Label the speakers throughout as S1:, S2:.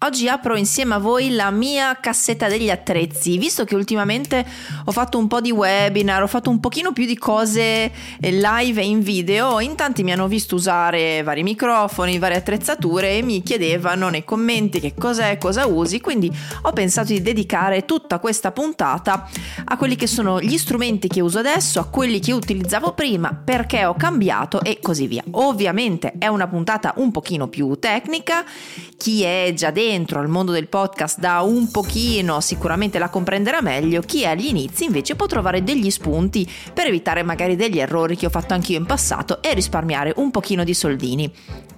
S1: Oggi apro insieme a voi la mia cassetta degli attrezzi, visto che ultimamente ho fatto un po' di webinar, ho fatto un pochino più di cose eh, live e in video, in tanti mi hanno visto usare vari microfoni, varie attrezzature e mi chiedevano nei commenti che cos'è, cosa usi, quindi ho pensato di dedicare tutta questa puntata a quelli che sono gli strumenti che uso adesso, a quelli che utilizzavo prima, perché ho cambiato e così via. Ovviamente è una puntata un pochino più tecnica, chi è già dentro al mondo del podcast da un pochino sicuramente la comprenderà meglio, chi è agli inizi invece può trovare degli spunti per evitare magari degli errori che ho fatto anch'io in passato e risparmiare un pochino di soldini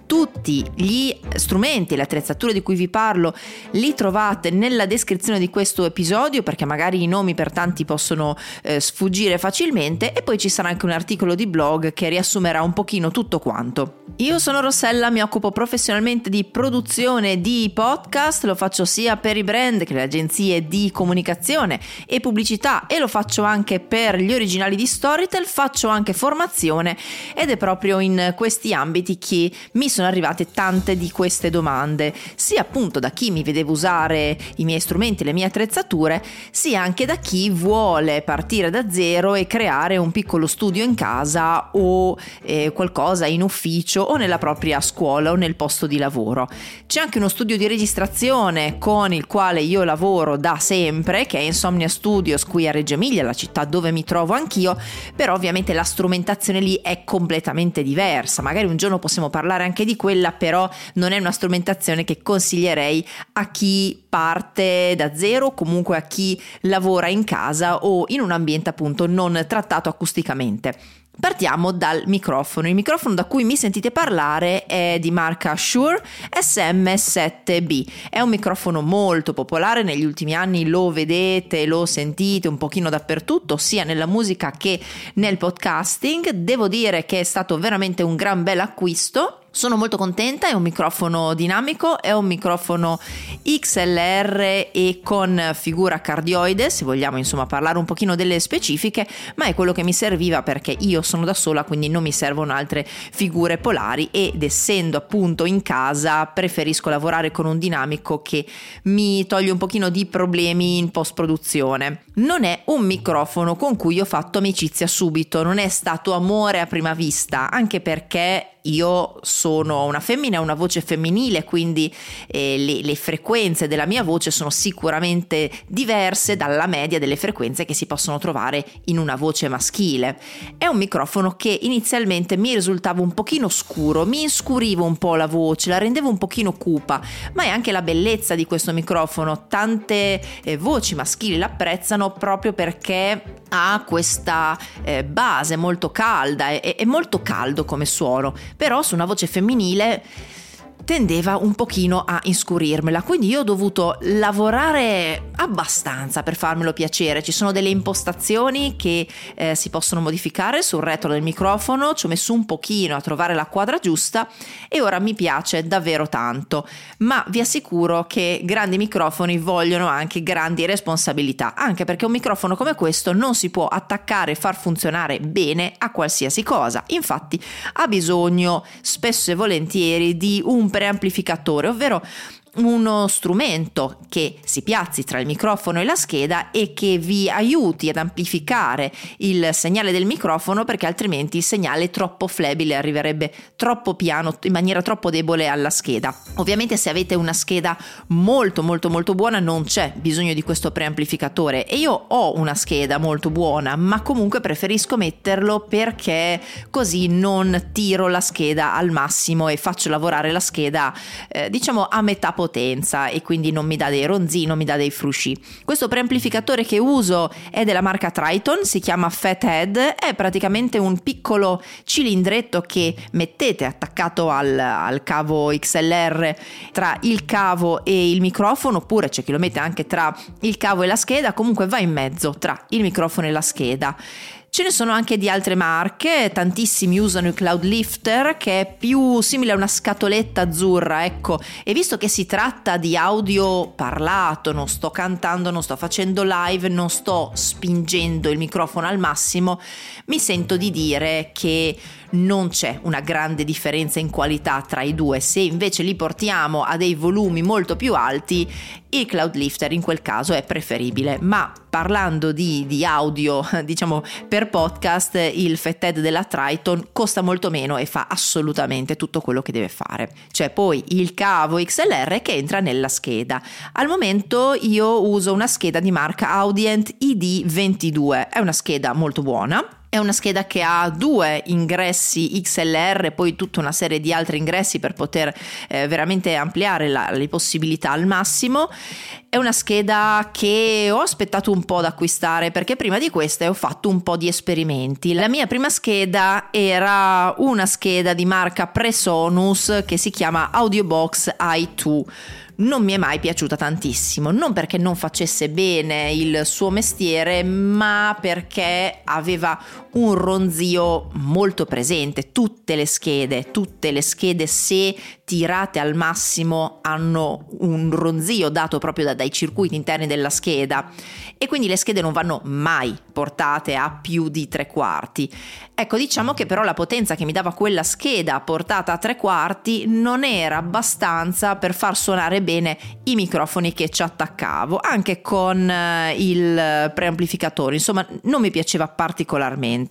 S1: tutti gli strumenti e le attrezzature di cui vi parlo li trovate nella descrizione di questo episodio perché magari i nomi per tanti possono eh, sfuggire facilmente e poi ci sarà anche un articolo di blog che riassumerà un pochino tutto quanto. Io sono Rossella, mi occupo professionalmente di produzione di podcast, lo faccio sia per i brand che le agenzie di comunicazione e pubblicità e lo faccio anche per gli originali di Storytel, faccio anche formazione ed è proprio in questi ambiti che mi sono sono arrivate tante di queste domande, sia appunto da chi mi vedeva usare i miei strumenti, le mie attrezzature, sia anche da chi vuole partire da zero e creare un piccolo studio in casa o eh, qualcosa in ufficio o nella propria scuola o nel posto di lavoro. C'è anche uno studio di registrazione con il quale io lavoro da sempre, che è Insomnia Studios qui a Reggio Emilia, la città dove mi trovo anch'io, però ovviamente la strumentazione lì è completamente diversa. Magari un giorno possiamo parlare anche di quella però non è una strumentazione che consiglierei a chi parte da zero, comunque a chi lavora in casa o in un ambiente appunto non trattato acusticamente. Partiamo dal microfono. Il microfono da cui mi sentite parlare è di marca Shure SM7B. È un microfono molto popolare, negli ultimi anni lo vedete, lo sentite un pochino dappertutto, sia nella musica che nel podcasting. Devo dire che è stato veramente un gran bel acquisto sono molto contenta, è un microfono dinamico, è un microfono XLR e con figura cardioide, se vogliamo insomma parlare un pochino delle specifiche, ma è quello che mi serviva perché io sono da sola, quindi non mi servono altre figure polari ed essendo appunto in casa preferisco lavorare con un dinamico che mi toglie un pochino di problemi in post produzione. Non è un microfono con cui ho fatto amicizia subito, non è stato amore a prima vista, anche perché io sono una femmina, una voce femminile, quindi eh, le, le, frequenze della mia voce sono sicuramente diverse dalla media delle frequenze che si possono trovare in una voce maschile. È un microfono che inizialmente mi risultava un pochino scuro, mi inscurivo un po' la voce, la rendevo un pochino cupa, ma è anche la bellezza di questo microfono. Tante eh, voci maschili l'apprezzano proprio perché ha questa eh, base molto calda, è, è molto caldo come suono però su una voce femminile tendeva un pochino a inscurirmela, quindi io ho dovuto lavorare abbastanza per farmelo piacere. Ci sono delle impostazioni che eh, si possono modificare sul retro del microfono, ci ho messo un pochino a trovare la quadra giusta e ora mi piace davvero tanto. Ma vi assicuro che grandi microfoni vogliono anche grandi responsabilità, anche perché un microfono come questo non si può attaccare e far funzionare bene a qualsiasi cosa. Infatti ha bisogno spesso e volentieri di un preamplificatore, ovvero uno strumento che si piazzi tra il microfono e la scheda e che vi aiuti ad amplificare il segnale del microfono perché altrimenti il segnale è troppo flebile, arriverebbe troppo piano, in maniera troppo debole alla scheda. Ovviamente se avete una scheda molto molto molto buona non c'è bisogno di questo preamplificatore e io ho una scheda molto buona ma comunque preferisco metterlo perché così non tiro la scheda al massimo e faccio lavorare la scheda eh, diciamo a metà potenza e quindi non mi dà dei ronzini, non mi dà dei frusci. Questo preamplificatore che uso è della marca Triton, si chiama Fathead, è praticamente un piccolo cilindretto che mettete attaccato al, al cavo XLR tra il cavo e il microfono, oppure c'è chi lo mette anche tra il cavo e la scheda, comunque va in mezzo tra il microfono e la scheda. Ce ne sono anche di altre marche, tantissimi usano il Cloud Lifter che è più simile a una scatoletta azzurra, ecco, e visto che si tratta di audio parlato, non sto cantando, non sto facendo live, non sto spingendo il microfono al massimo, mi sento di dire che non c'è una grande differenza in qualità tra i due. Se invece li portiamo a dei volumi molto più alti, il cloud lifter in quel caso è preferibile. Ma parlando di, di audio, diciamo per podcast, il Fathead della Triton costa molto meno e fa assolutamente tutto quello che deve fare. C'è poi il cavo XLR che entra nella scheda. Al momento io uso una scheda di marca Audient ID22, è una scheda molto buona è una scheda che ha due ingressi XLR, poi tutta una serie di altri ingressi per poter eh, veramente ampliare la, le possibilità al massimo. È una scheda che ho aspettato un po' ad acquistare perché prima di questa ho fatto un po' di esperimenti. La mia prima scheda era una scheda di marca Presonus che si chiama Audiobox i2 non mi è mai piaciuta tantissimo, non perché non facesse bene il suo mestiere, ma perché aveva un ronzio molto presente. Tutte le schede, tutte le schede se tirate al massimo hanno un ronzio dato proprio da, dai circuiti interni della scheda e quindi le schede non vanno mai portate a più di tre quarti. Ecco, diciamo che però la potenza che mi dava quella scheda portata a tre quarti non era abbastanza per far suonare bene i microfoni che ci attaccavo, anche con eh, il preamplificatore, insomma non mi piaceva particolarmente.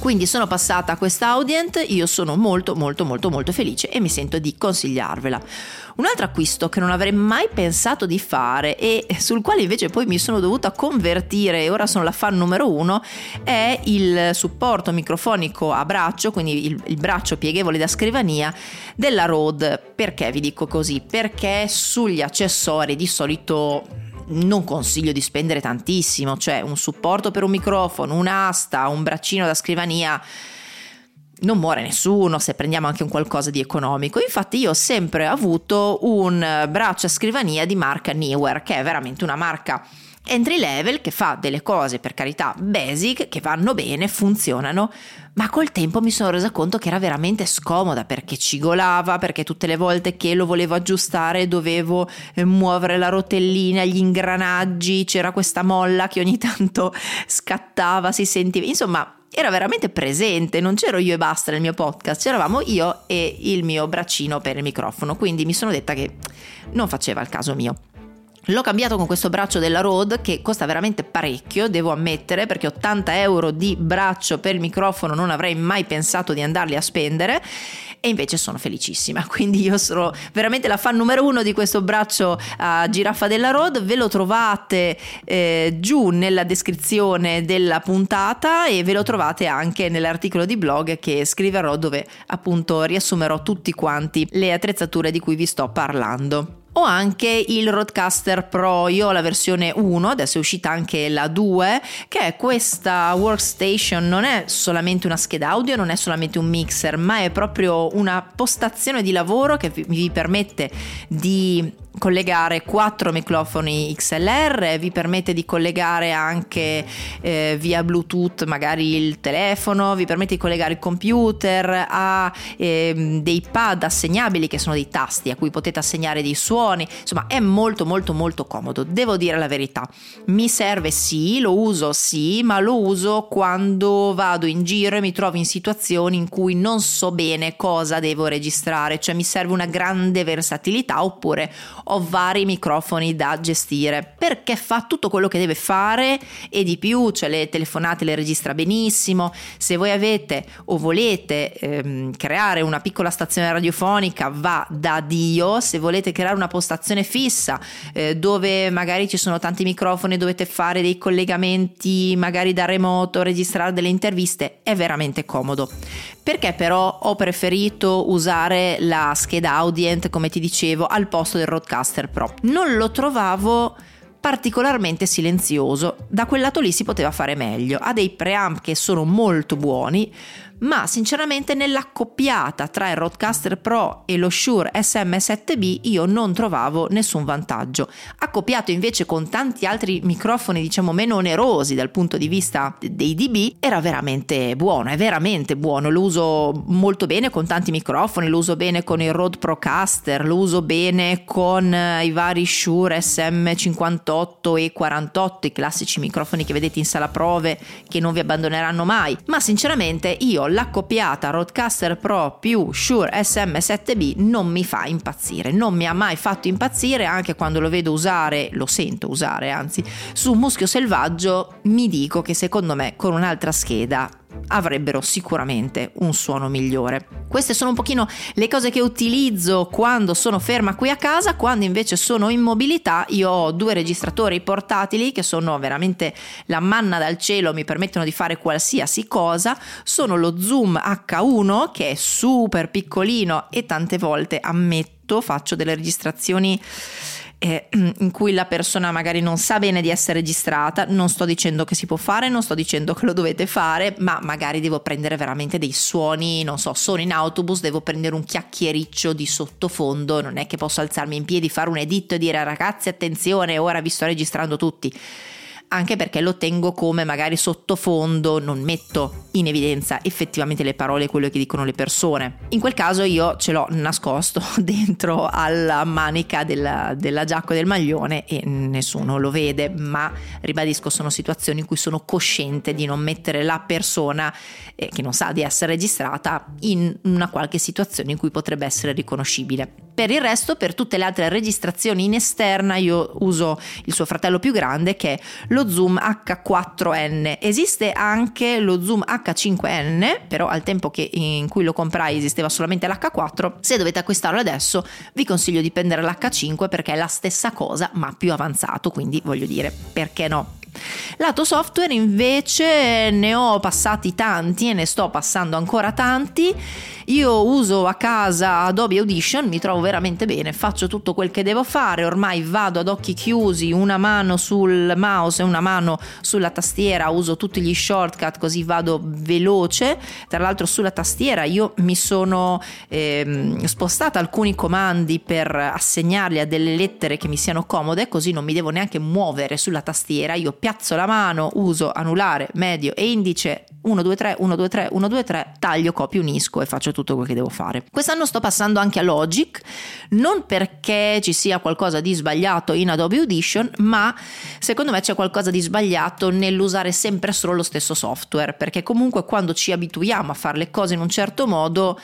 S1: Quindi sono passata a questa Audient, io sono molto molto molto molto felice e mi sento di consigliarvela. Un altro acquisto che non avrei mai pensato di fare e sul quale invece poi mi sono dovuta convertire e ora sono la fan numero uno è il supporto microfonico a braccio, quindi il, il braccio pieghevole da scrivania della Rode. Perché vi dico così? Perché sugli accessori di solito non consiglio di spendere tantissimo, cioè un supporto per un microfono, un'asta, un braccino da scrivania non muore nessuno se prendiamo anche un qualcosa di economico. Infatti io ho sempre avuto un braccio a scrivania di marca Newer, che è veramente una marca entry level che fa delle cose per carità basic che vanno bene, funzionano, ma col tempo mi sono resa conto che era veramente scomoda perché cigolava, perché tutte le volte che lo volevo aggiustare dovevo eh, muovere la rotellina, gli ingranaggi, c'era questa molla che ogni tanto scattava, si sentiva, insomma era veramente presente, non c'ero io e basta nel mio podcast, c'eravamo io e il mio braccino per il microfono, quindi mi sono detta che non faceva il caso mio. L'ho cambiato con questo braccio della Rode che costa veramente parecchio, devo ammettere, perché 80 euro di braccio per il microfono non avrei mai pensato di andarli a spendere e invece sono felicissima. Quindi io sono veramente la fan numero uno di questo braccio a giraffa della Rode. Ve lo trovate eh, giù nella descrizione della puntata e ve lo trovate anche nell'articolo di blog che scriverò dove appunto riassumerò tutti quanti le attrezzature di cui vi sto parlando. Ho anche il Roadcaster Pro, io ho la versione 1, adesso è uscita anche la 2, che è questa workstation, non è solamente una scheda audio, non è solamente un mixer, ma è proprio una postazione di lavoro che vi permette di collegare quattro microfoni XLR, vi permette di collegare anche eh, via Bluetooth magari il telefono, vi permette di collegare il computer, ha eh, dei pad assegnabili che sono dei tasti a cui potete assegnare dei suoni, insomma è molto molto molto comodo, devo dire la verità. Mi serve sì, lo uso sì, ma lo uso quando vado in giro e mi trovo in situazioni in cui non so bene cosa devo registrare, cioè mi serve una grande versatilità oppure ho vari microfoni da gestire perché fa tutto quello che deve fare e di più, cioè le telefonate le registra benissimo. Se voi avete o volete ehm, creare una piccola stazione radiofonica va da Dio, se volete creare una postazione fissa eh, dove magari ci sono tanti microfoni, dovete fare dei collegamenti magari da remoto, registrare delle interviste, è veramente comodo. Perché però ho preferito usare la scheda Audient, come ti dicevo, al posto del Roadcaster Pro? Non lo trovavo particolarmente silenzioso. Da quel lato lì si poteva fare meglio. Ha dei preamp che sono molto buoni, ma sinceramente nell'accoppiata tra il Roadcaster Pro e lo Shure SM7B io non trovavo nessun vantaggio. Accoppiato invece con tanti altri microfoni diciamo meno onerosi dal punto di vista dei dB era veramente buono, è veramente buono, lo uso molto bene con tanti microfoni, lo uso bene con il Rode Procaster, lo uso bene con eh, i vari Shure SM58 e 48, i classici microfoni che vedete in sala prove che non vi abbandoneranno mai, ma sinceramente io l'accoppiata Roadcaster Pro più Shure SM7B non mi fa impazzire, non mi ha mai fatto impazzire anche quando lo vedo usare, lo sento usare anzi, su Muschio Selvaggio mi dico che secondo me con un'altra scheda avrebbero sicuramente un suono migliore. Queste sono un pochino le cose che utilizzo quando sono ferma qui a casa, quando invece sono in mobilità io ho due registratori portatili che sono veramente la manna dal cielo, mi permettono di fare qualsiasi cosa, sono lo Zoom H1 che è super piccolino e tante volte ammetto faccio delle registrazioni eh, in cui la persona magari non sa bene di essere registrata, non sto dicendo che si può fare, non sto dicendo che lo dovete fare, ma magari devo prendere veramente dei suoni, non so, sono in autobus, devo prendere un chiacchiericcio di sottofondo, non è che posso alzarmi in piedi, fare un editto e dire ragazzi attenzione, ora vi sto registrando tutti anche perché lo tengo come magari sottofondo, non metto in evidenza effettivamente le parole, quello che dicono le persone. In quel caso io ce l'ho nascosto dentro alla manica della, della giacca del maglione e nessuno lo vede, ma ribadisco sono situazioni in cui sono cosciente di non mettere la persona eh, che non sa di essere registrata in una qualche situazione in cui potrebbe essere riconoscibile. Per il resto, per tutte le altre registrazioni in esterna, io uso il suo fratello più grande che è lo Zoom H4n. Esiste anche lo Zoom H5n, però al tempo in cui lo comprai esisteva solamente l'H4. Se dovete acquistarlo adesso, vi consiglio di prendere l'H5 perché è la stessa cosa, ma più avanzato, quindi voglio dire, perché no? Lato software invece ne ho passati tanti e ne sto passando ancora tanti. Io uso a casa Adobe Audition, mi trovo veramente bene, faccio tutto quel che devo fare, ormai vado ad occhi chiusi, una mano sul mouse e una mano sulla tastiera, uso tutti gli shortcut così vado veloce. Tra l'altro sulla tastiera io mi sono eh, spostata alcuni comandi per assegnarli a delle lettere che mi siano comode, così non mi devo neanche muovere sulla tastiera, io piazzo la mano, uso anulare, medio e indice 1, 2, 3, 1, 2, 3, 1, 2, 3, taglio, copio, unisco e faccio tutto quello che devo fare. Quest'anno sto passando anche a Logic, non perché ci sia qualcosa di sbagliato in Adobe Audition, ma secondo me c'è qualcosa di sbagliato nell'usare sempre solo lo stesso software, perché comunque quando ci abituiamo a fare le cose in un certo modo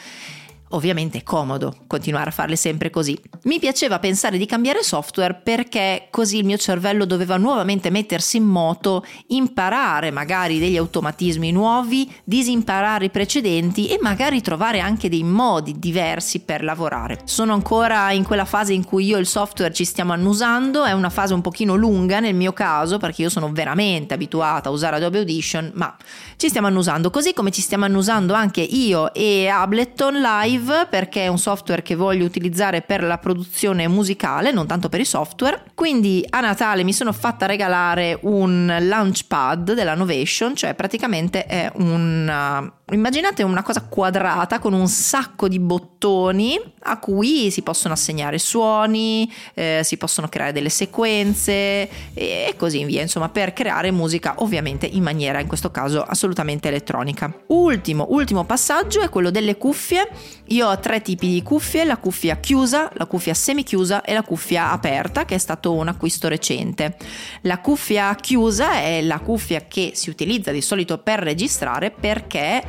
S1: Ovviamente è comodo continuare a farle sempre così. Mi piaceva pensare di cambiare software perché così il mio cervello doveva nuovamente mettersi in moto, imparare magari degli automatismi nuovi, disimparare i precedenti e magari trovare anche dei modi diversi per lavorare. Sono ancora in quella fase in cui io e il software ci stiamo annusando, è una fase un pochino lunga nel mio caso perché io sono veramente abituata a usare Adobe Audition, ma ci stiamo annusando, così come ci stiamo annusando anche io e Ableton Live Live perché è un software che voglio utilizzare per la produzione musicale, non tanto per i software. Quindi a Natale mi sono fatta regalare un launchpad della Novation, cioè praticamente è un immaginate una cosa quadrata con un sacco di bottoni a cui si possono assegnare suoni, eh, si possono creare delle sequenze e così via, insomma, per creare musica ovviamente in maniera in questo caso assolutamente elettronica. Ultimo, ultimo passaggio è quello delle cuffie. Io ho tre tipi di cuffie, la cuffia chiusa, la cuffia semichiusa e la cuffia aperta, che è stato un acquisto recente. La cuffia chiusa è la cuffia che si utilizza di solito per registrare perché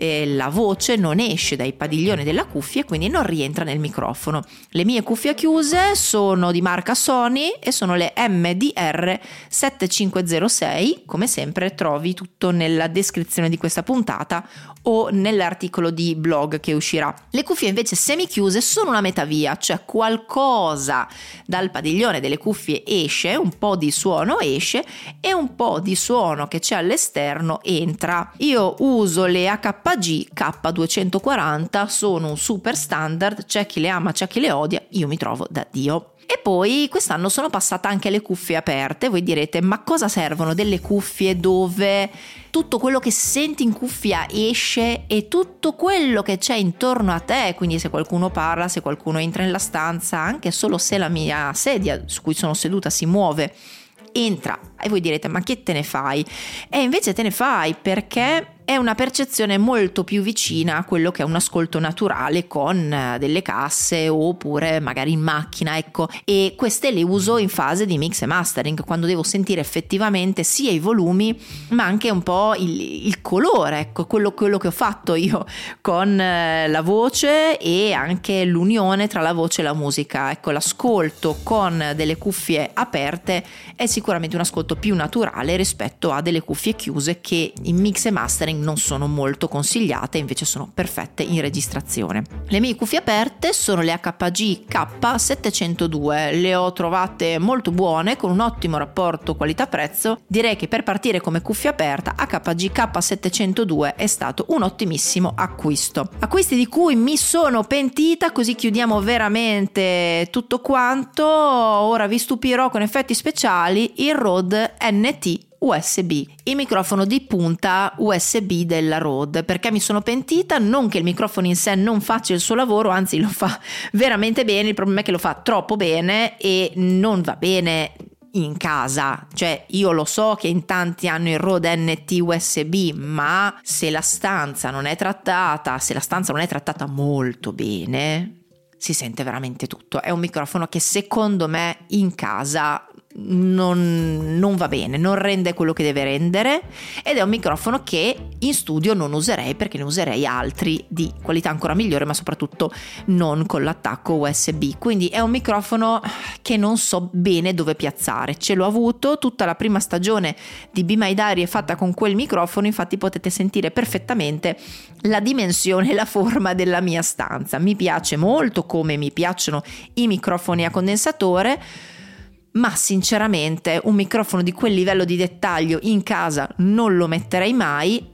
S1: eh, la voce non esce dai padiglioni della cuffia e quindi non rientra nel microfono. Le mie cuffie chiuse sono di marca Sony e sono le MDR 7506, come sempre trovi tutto nella descrizione di questa puntata o nell'articolo di blog che uscirà. Le cuffie invece semichiuse sono una metavia, cioè qualcosa dal padiglione delle cuffie esce, un po' di suono esce e un po' di suono che c'è all'esterno entra. Io uso le HP G K240 sono un super standard, c'è chi le ama, c'è chi le odia, io mi trovo da Dio. E poi quest'anno sono passata anche le cuffie aperte. Voi direte, ma cosa servono delle cuffie dove tutto quello che senti in cuffia esce e tutto quello che c'è intorno a te, quindi se qualcuno parla, se qualcuno entra nella stanza, anche solo se la mia sedia su cui sono seduta si muove, entra. E voi direte, ma che te ne fai? E invece te ne fai perché è una percezione molto più vicina a quello che è un ascolto naturale con eh, delle casse oppure magari in macchina, ecco, e queste le uso in fase di mix e mastering, quando devo sentire effettivamente sia i volumi ma anche un po' il, il colore, ecco, quello, quello, che ho fatto io con eh, la voce e anche l'unione tra la voce e la musica, ecco, l'ascolto con delle cuffie aperte è sicuramente un ascolto più naturale rispetto a delle cuffie chiuse che in mix e mastering non sono molto consigliate, invece sono perfette in registrazione. Le mie cuffie aperte sono le HG K702, le ho trovate molto buone con un ottimo rapporto qualità-prezzo. Direi che per partire come cuffia aperta HG K702 è stato un ottimissimo acquisto. Acquisti di cui mi sono pentita, così chiudiamo veramente tutto quanto. Ora vi stupirò con effetti speciali il Rode NT USB, il microfono di punta USB della Rode. Perché mi sono pentita? Non che il microfono in sé non faccia il suo lavoro, anzi lo fa veramente bene, il problema è che lo fa troppo bene e non va bene in casa, cioè io lo so che in tanti hanno il Rode NT USB, ma se la stanza non è trattata, se la stanza non è trattata molto bene, si sente veramente tutto. È un microfono che secondo me in casa non, non, va bene, non rende quello che deve rendere ed è un microfono che in studio non userei perché ne userei altri di qualità ancora migliore ma soprattutto non con l'attacco USB quindi è un microfono che non so bene dove piazzare. Ce l'ho avuto tutta la prima stagione di Be My Diary è fatta con quel microfono infatti potete sentire perfettamente la dimensione e la forma della mia stanza. Mi piace molto come mi piacciono i microfoni a condensatore ma sinceramente un microfono di quel livello di dettaglio in casa non lo metterei mai,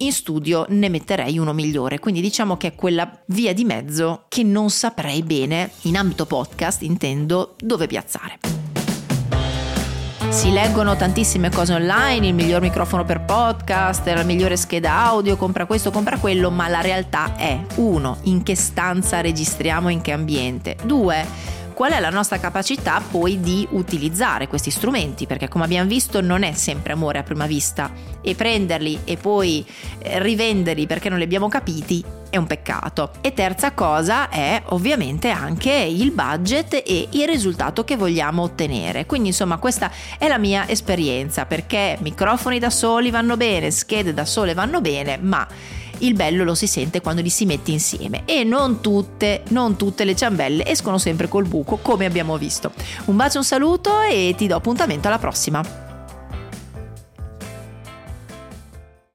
S1: in studio ne metterei uno migliore, quindi diciamo che è quella via di mezzo che non saprei bene, in ambito podcast intendo, dove piazzare. Si leggono tantissime cose online, il miglior microfono per podcast, la migliore scheda audio, compra questo, compra quello, ma la realtà è 1. In che stanza registriamo, in che ambiente? 2 qual è la nostra capacità poi di utilizzare questi strumenti, perché come abbiamo visto non è sempre amore a prima vista e prenderli e poi eh, rivenderli perché non li abbiamo capiti è un peccato. E terza cosa è ovviamente anche il budget e il risultato che vogliamo ottenere. Quindi insomma questa è la mia esperienza perché microfoni da soli vanno bene, schede da sole vanno bene, ma il bello lo si sente quando li si mette insieme e non tutte, non tutte le ciambelle escono sempre col buco come abbiamo visto. Un bacio, un saluto e ti do appuntamento alla prossima.